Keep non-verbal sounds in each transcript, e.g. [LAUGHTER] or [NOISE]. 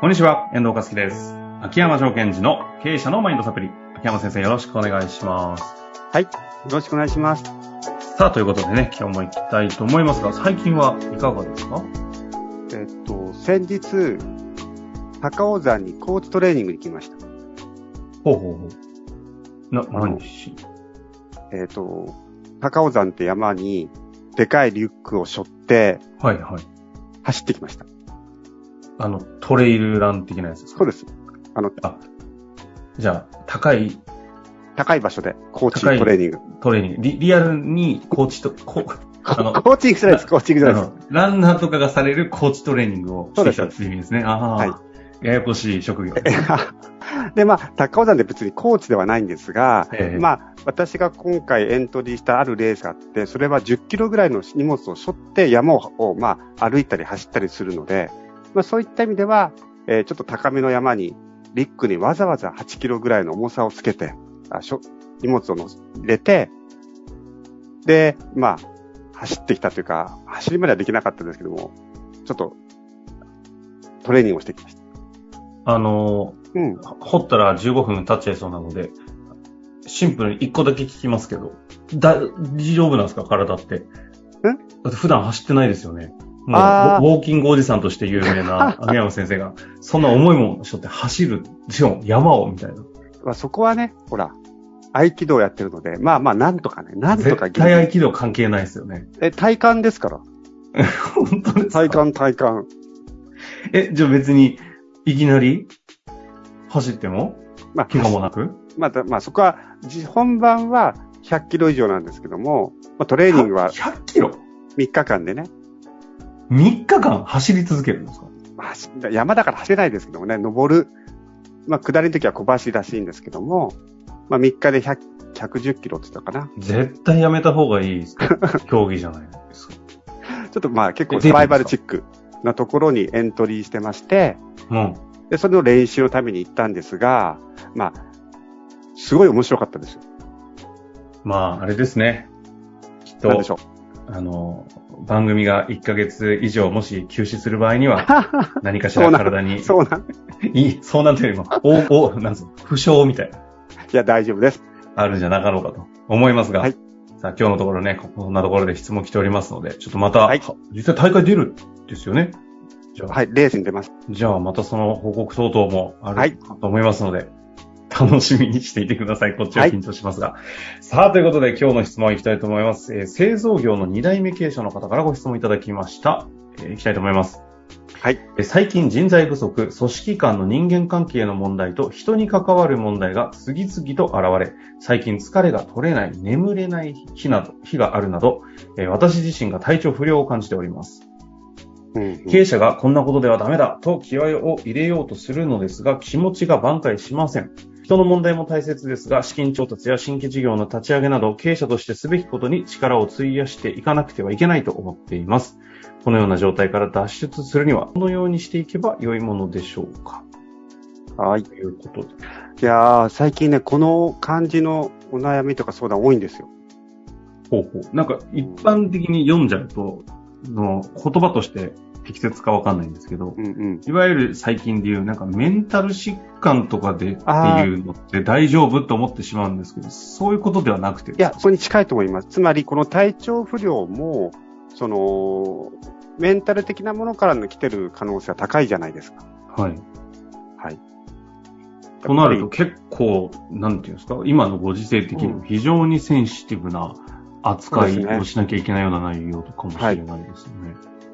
こんにちは、遠藤和樹です。秋山証券時の経営者のマインドサプリ。秋山先生、よろしくお願いします。はい。よろしくお願いします。さあ、ということでね、今日も行きたいと思いますが、最近はいかがですか？えっと、先日、高尾山にコーチトレーニングに来ました。ほうほうほう。な、何し、えっと、高尾山って山に、でかいリュックを背負って、はいはい。走ってきました。あの、トレイルラン的なやつですか？そうです。あの、じゃあ、高い高い場所で、コーチトレーニング。トレーニング、リリアルにコーチと、こ [LAUGHS] あのコーチングじゃないです、コーチングじゃないです。ランナーとかがされるコーチトレーニングをしてきたっていう意味ですね。ああ、はいややこしい職業。[LAUGHS] で、まあ、高尾山で別にコーチではないんですが、ええまあ、私が今回エントリーしたあるレースがあって、それは10キロぐらいの荷物を背負って山を、まあ、歩いたり走ったりするので、まあ、そういった意味では、えーちょっと高めの山に、リュックにわざわざ8キロぐらいの重さをつけて、あしょ荷物をの入れて、で、まあ、走ってきたというか、走りまではできなかったんですけども、ちょっと、トレーニングをしてきました。あの、うん。掘ったら15分経っちゃいそうなので、シンプルに1個だけ聞きますけど、大丈夫なんですか？体って。だって普段走ってないですよね。もう、ウォーキングおじさんとして有名な [LAUGHS] 秋山先生が、そんな重いものを背負って走る、しかも山をみたいな。まあ、そこはね、ほら、合気道やってるので、まあまあ、なんとかね、なんとか絶対合気道関係ないですよね。え、体感ですから。[LAUGHS] 本当ですか？体感、体感。え、じゃあ別に、いきなり走ってもまあ、怪我もなく？また、まあ、そこは、じ本番は100キロ以上なんですけども、まあ、トレーニングは100キロ？3日間でね、?3 日間走り続けるんですか？まあ走山だから走れないですけどもね、登る、まあ、下りの時は小走りらしいんですけども、まあ、3日で100 110キロって言ったかな。絶対やめた方がいいです [LAUGHS] 競技じゃないですか。ちょっとまあ、結構サバイバルチックなところにエントリーしてまして、うん。で、それの練習のために行ったんですが、まあ、すごい面白かったですよ。まあ、あれですね。きっとなんでし、ょあの、番組が1ヶ月以上もし休止する場合には、う。[LAUGHS] 何かしら体に、そうなん。いい、そうなんていうよりも、お、お、なんつうの、負傷みたいな、いや、大丈夫です。あるんじゃなかろうかと思いますが、はいさあ、今日のところね、こんなところで質問来ておりますので、ちょっとまた、はい実際大会出るんですよね？じゃあ、はい、レースに出ます。じゃあまたその報告等々もあはいるかと思いますので、楽しみにしていてください。こっちは緊張しますが。さあ、ということで今日の質問いきたいと思います。えー製造業の2代目経営者の方からご質問いただきました。えーいきたいと思います。はい。えー最近人材不足、組織間の人間関係の問題と人に関わる問題が次々と現れ、最近疲れが取れない、眠れない日など、日があるなど、えー私自身が体調不良を感じております。うんうん経営者がこんなことではダメだと気合を入れようとするのですが、気持ちが挽回しません。人の問題も大切ですが、資金調達や新規事業の立ち上げなど、経営者としてすべきことに力を費やしていかなくてはいけないと思っています。このような状態から脱出するには、どのようにしていけば良いものでしょうか？はい。ということで。いやー、最近ね、この感じのお悩みとか相談多いんですよ。ほうほう。なんか、一般的に読んじゃうと、の言葉として適切かわかんないんですけど、うんうん。いわゆる最近で言う、なんかメンタル疾患とかでっていうのって大丈夫と思ってしまうんですけど、そういうことではなくて。いや、それに近いと思います。つまり、この体調不良も、その、メンタル的なものからの来てる可能性は高いじゃないですか。はい。はい。となると結構、なんていうんですか、今のご時世的にも非常にセンシティブな扱いをしなきゃいけないような内容かもしれないですよね。ぱり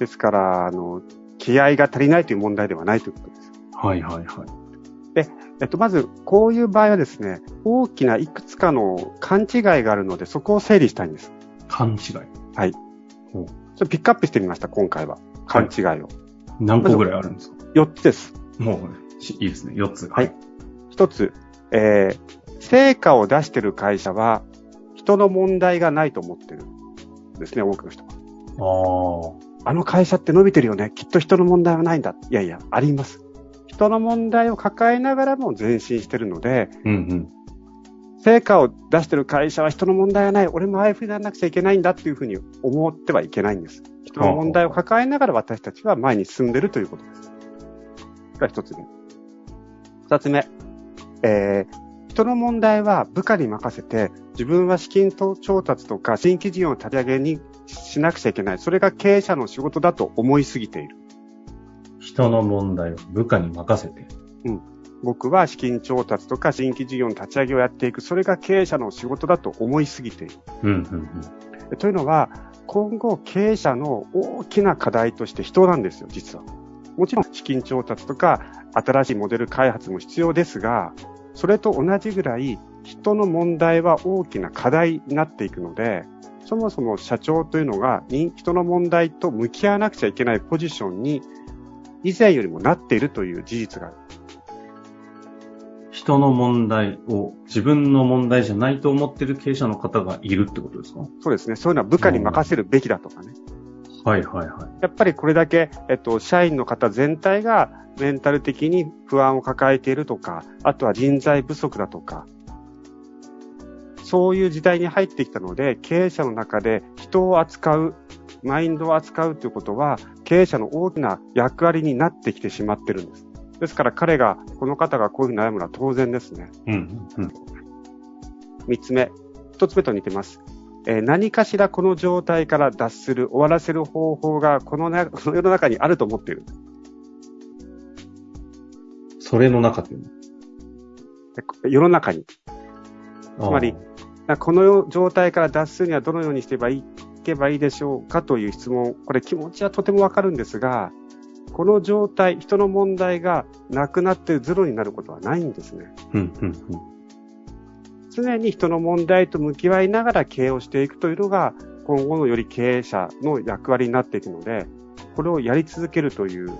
ですから、あの、気合が足りないという問題ではないということです。はいはいはい。えっと、まず、こういう場合はですね、大きないくつかの勘違いがあるので、そこを整理したいんです。勘違い。はい。ほうちょっとピックアップしてみました、今回は。勘違いを。何個ぐらいあるんですか？4つです。もう、しいいですね。4つ。はい。1つ、えー、成果を出してる会社は、人の問題がないと思ってるんですね、多くの人は。ああ。あの会社って伸びてるよね。きっと人の問題はないんだ。いやいや、あります。人の問題を抱えながらも前進してるので、うんうん。成果を出してる会社は人の問題はない。俺もああいうふうにならなくちゃいけないんだっていうふうに思ってはいけないんです。人の問題を抱えながら私たちは前に進んでるということです。れは一つ目。二つ目。えー、人の問題は部下に任せて、自分は資金調達とか新規事業の立ち上げにしなくちゃいけない。それが経営者の仕事だと思いすぎている。人の問題を部下に任せて。うん。僕は資金調達とか新規事業の立ち上げをやっていく。それが経営者の仕事だと思いすぎている。うんうんうん、というのは、今後経営者の大きな課題として人なんですよ、実は。もちろん資金調達とか新しいモデル開発も必要ですが、それと同じぐらい人の問題は大きな課題になっていくので、そもそも社長というのが人の問題と向き合わなくちゃいけないポジションに以前よりもなっているという事実がある。人の問題を自分の問題じゃないと思ってる経営者の方がいるってことですか？そうですね。そういうのは部下に任せるべきだとかね。はいはいはい。やっぱりこれだけ、えっと、社員の方全体がメンタル的に不安を抱えているとか、あとは人材不足だとか、そういう時代に入ってきたので、経営者の中で人を扱う、マインドを扱うということは、経営者の大きな役割になってきてしまってるんです。ですから彼が、この方がこういうふうに悩むのは当然ですね。うん、うん。三つ目。一つ目と似てます。えー、何かしらこの状態から脱する、終わらせる方法がこのな [LAUGHS] この世の中にあると思っている。それの中というの世の中に。つまり、この状態から脱するにはどのようにしてばいいけばいいでしょうかという質問。これ気持ちはとてもわかるんですが、この状態、人の問題がなくなってゼロになることはないんですね。うんうんうん、常に人の問題と向き合いながら経営をしていくというのが、今後のより経営者の役割になっていくので、これをやり続けるというこ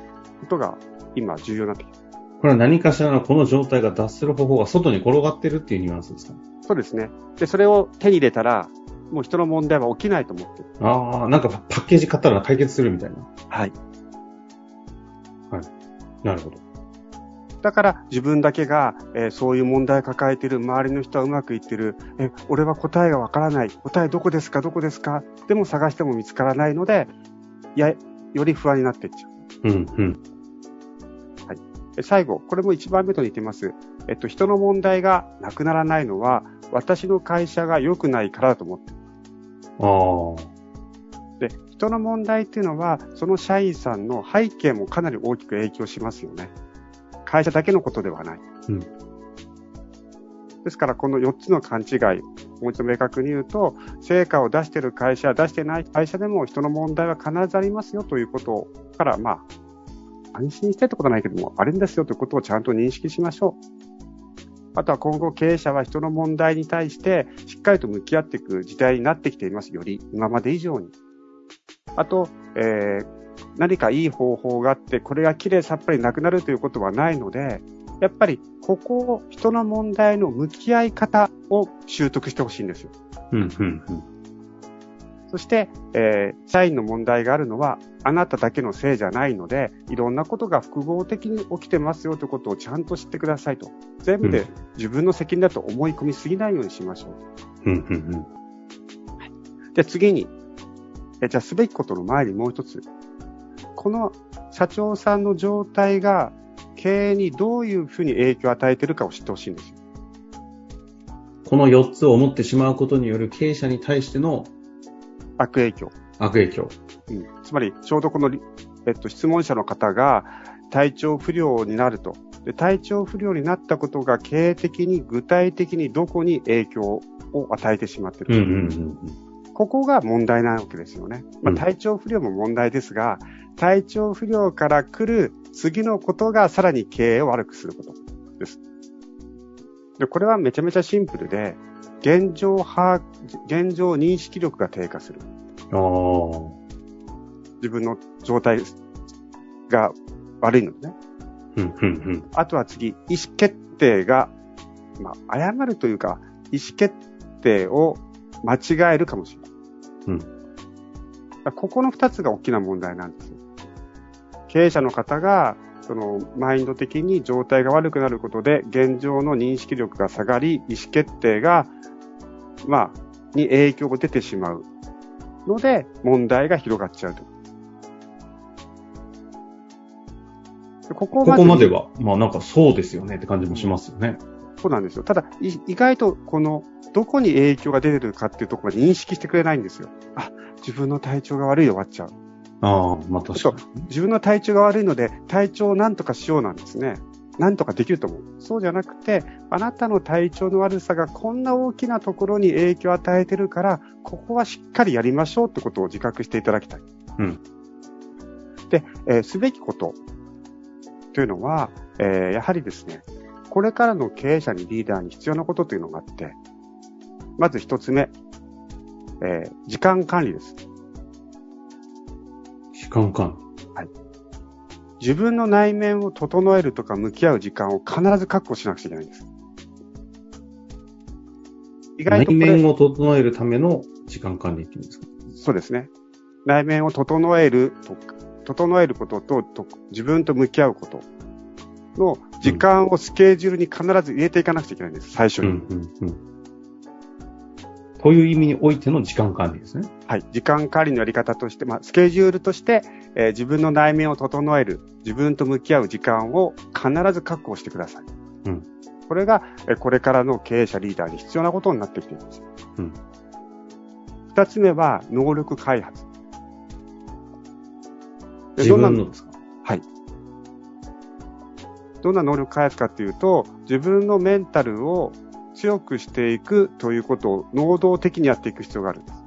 とが今重要になってきます。これは何かしらのこの状態が脱する方法が外に転がってるっていうニュアンスですか？そうですね。で、それを手に入れたら、もう人の問題は起きないと思ってる。ああ、なんかパッケージ買ったら解決するみたいな。はい。はい。なるほど。だから自分だけが、えー、そういう問題を抱えている、周りの人はうまくいってる、え、俺は答えがわからない、答えどこですか、どこですか、でも探しても見つからないので、いや、より不安になっていっちゃう。うん、うん。はい。最後、これも一番目と似てます。えっと、人の問題がなくならないのは、私の会社が良くないからだと思ってる。ああ。で、人の問題っていうのは、その社員さんの背景もかなり大きく影響しますよね。会社だけのことではない。うん、ですから、この4つの勘違い、もう一度明確に言うと、成果を出している会社、出してない会社でも人の問題は必ずありますよということから、まあ、安心してってことはないけども、あるんですよということをちゃんと認識しましょう。あとは今後経営者は人の問題に対してしっかりと向き合っていく時代になってきています。より今まで以上に。あと、えー、何かいい方法があって、これが綺麗さっぱりなくなるということはないので、やっぱりここを人の問題の向き合い方を習得してほしいんですよ。うんうんうんそして、えー、社員の問題があるのは、あなただけのせいじゃないので、いろんなことが複合的に起きてますよということをちゃんと知ってくださいと。全部で自分の責任だと思い込みすぎないようにしましょう。うんうんうん。で、次に、えじゃあすべきことの前にもう一つ。この社長さんの状態が経営にどういうふうに影響を与えているかを知ってほしいんですよ。この4つを持ってしまうことによる経営者に対しての悪影響。悪影響。うん。つまり、ちょうどこの、えっと、質問者の方が体調不良になると。で、体調不良になったことが経営的に具体的にどこに影響を与えてしまっているうんうんうんうんここが問題なわけですよね。まあ、体調不良も問題ですが、体調不良から来る次のことがさらに経営を悪くすることです。で、これはめちゃめちゃシンプルで、現状把握、現状認識力が低下する。自分の状態が悪いのでね。うんうんうん、あとは次、意思決定が、まあ、誤るというか、意思決定を間違えるかもしれない。うん。ここの二つが大きな問題なんです。経営者の方が、その、マインド的に状態が悪くなることで、現状の認識力が下がり、意思決定が、まあ、に影響が出てしまうので、問題が広がっちゃうと。ここここまでは、まあなんかそうですよねって感じもしますよね。そうなんですよ。ただ、意外とこの、どこに影響が出てるかっていうところまで認識してくれないんですよ。あ、自分の体調が悪いで終わっちゃう。ああ、まあ確かに。自分の体調が悪いので、体調を何とかしようなんですね。何とかできると思う。そうじゃなくて、あなたの体調の悪さがこんな大きなところに影響を与えてるから、ここはしっかりやりましょうってことを自覚していただきたい。うん。で、えー、すべきことというのは、えー、やはりですね、これからの経営者にリーダーに必要なことというのがあって、まず一つ目、えー、時間管理です。時間管理はい。自分の内面を整えるとか向き合う時間を必ず確保しなくちゃいけないんです。意外と内面を整えるための時間管理っていうんですか？そうですね。内面を整えるとか、整えることとと自分と向き合うことの時間をスケジュールに必ず入れていかなくちゃいけないんです、最初に。うんうんうんという意味においての時間管理ですね。はい。時間管理のやり方として、まあ、スケジュールとして、えー、自分の内面を整える、自分と向き合う時間を必ず確保してください。うん。これが、えー、これからの経営者リーダーに必要なことになってきています。うん。二つ目は、能力開発。自分のですか？はい。どんな能力開発かっていうと、自分のメンタルを強くしていくということを能動的にやっていく必要があるんです。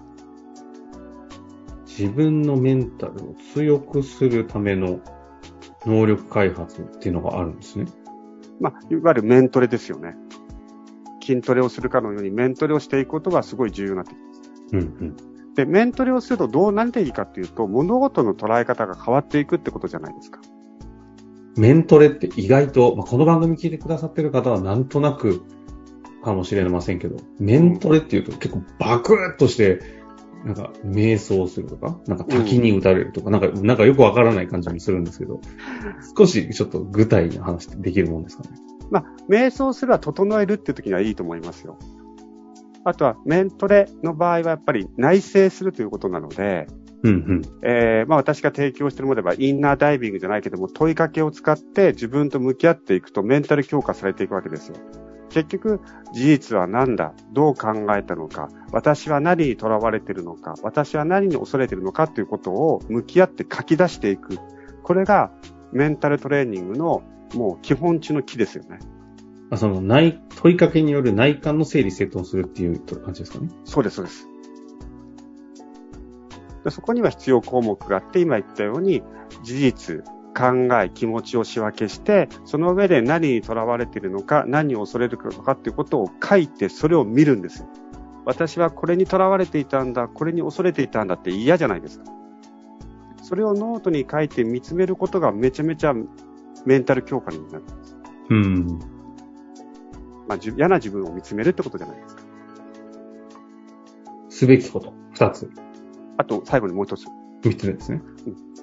自分のメンタルを強くするための能力開発っていうのがあるんですね。まあ、いわゆるメントレですよね。筋トレをするかのようにメントレをしていくことはすごい重要になってきます。うんうん。で、メントレをするとどうなっていいかっていうと、物事の捉え方が変わっていくってことじゃないですか。メントレって意外と、まあ、この番組聞いてくださってる方はなんとなくかもしれませんけど、メントレっていうと結構バクッとして、なんか瞑想するとか、なんか滝に打たれるとか、うん、なんか、なんかよくわからない感じもするんですけど、少しちょっと具体な話ってできるもんですかね？まあ、瞑想するは整えるっていう時にはいいと思いますよ。あとは、メントレの場合はやっぱり内省するということなので、うんうんえー、まあ私が提供しているものでは、インナーダイビングじゃないけども、問いかけを使って自分と向き合っていくとメンタル強化されていくわけですよ。結局、事実は何だどう考えたのか私は何にとらわれているのか私は何に恐れているのかということを向き合って書き出していく。これがメンタルトレーニングのもう基本中の木ですよね。あその内、問いかけによる内観の整理整頓するっていう感じですかね。そうです、そうです。でそこには必要項目があって、今言ったように、事実、考え、気持ちを仕分けして、その上で何にとらわれているのか、何を恐れるのかっていうことを書いて、それを見るんですよ。私はこれにとらわれていたんだ、これに恐れていたんだって嫌じゃないですか。それをノートに書いて見つめることがめちゃめちゃメンタル強化になるんです。うん。まあ、嫌な自分を見つめるってことじゃないですか。すべきこと、二つ。あと、最後にもう一つ。三つですね。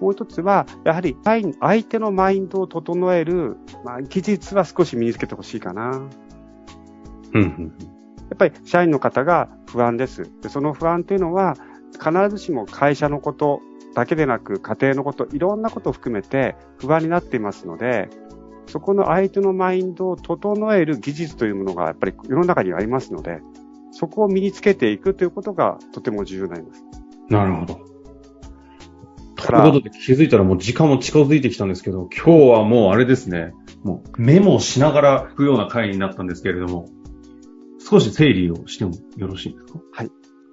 もう一つは、やはり相手のマインドを整える、まあ、技術は少し身につけてほしいかな。うん、やっぱり社員の方が不安です。でその不安というのは、必ずしも会社のことだけでなく、家庭のこと、いろんなことを含めて不安になっていますので、そこの相手のマインドを整える技術というものがやっぱり世の中にはありますので、そこを身につけていくということがとても重要になります。なるほど。ということで気づいたらもう時間も近づいてきたんですけど、今日はもうあれですね、もうメモしながら吹くような回になったんですけれども、少し整理をしてもよろしいですか？はい。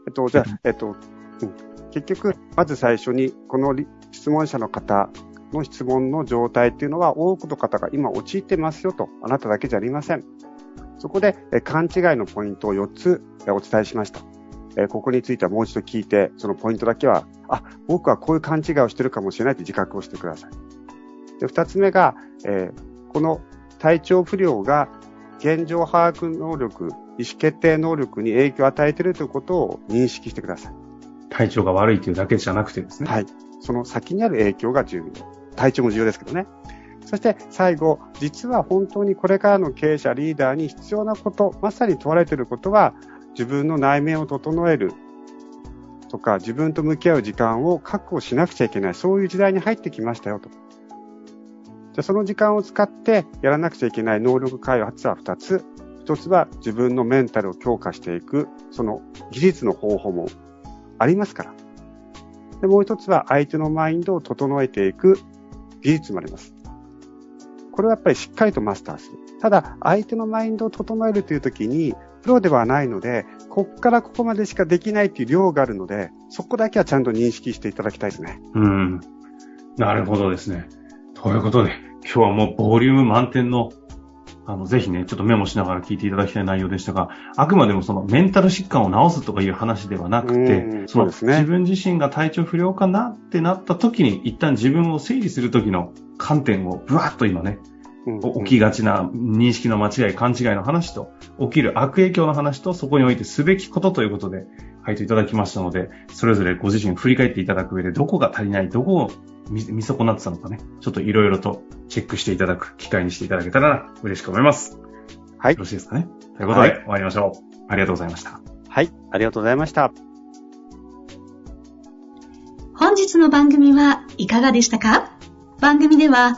えっと、じゃあ、えっと、うん、結局、まず最初に、この質問者の方の質問の状態っていうのは、多くの方が今陥ってますよと、あなただけじゃありません。そこで、勘違いのポイントを4つお伝えしました。えここについてはもう一度聞いて、そのポイントだけは、あ、僕はこういう勘違いをしてるかもしれないと自覚をしてください。で、二つ目が、えー、この体調不良が現状把握能力、意思決定能力に影響を与えているということを認識してください。体調が悪いというだけじゃなくてですね。はい。その先にある影響が重要。体調も重要ですけどね。そして最後、実は本当にこれからの経営者、リーダーに必要なこと、まさに問われていることは、自分の内面を整えるとか、自分と向き合う時間を確保しなくちゃいけない、そういう時代に入ってきましたよと。じゃその時間を使ってやらなくちゃいけない能力開発は2つ。1つは自分のメンタルを強化していく、その技術の方法もありますから。でもう1つは相手のマインドを整えていく技術もあります。これはやっぱりしっかりとマスターする。ただ、相手のマインドを整えるという時に、プロではないので、こっからここまでしかできないっていう量があるので、そこだけはちゃんと認識していただきたいですね。うん。なるほどですね。ということで、今日はもうボリューム満点の、あの、ぜひね、ちょっとメモしながら聞いていただきたい内容でしたが、あくまでもそのメンタル疾患を治すとかいう話ではなくて、その、自分自身が体調不良かなってなった時に、一旦自分を整理する時の観点をブワッと今ね、起きがちな認識の間違い、勘違いの話と、起きる悪影響の話と、そこにおいてすべきことということで、回答いただきましたので、それぞれご自身振り返っていただく上で、どこが足りない、どこを見見損なってたのかね、ちょっといろいろとチェックしていただく機会にしていただけたら嬉しく思います。はい。よろしいですかね。ということで、終わりましょう。ありがとうございました。はい。ありがとうございました。本日の番組はいかがでしたか？番組では、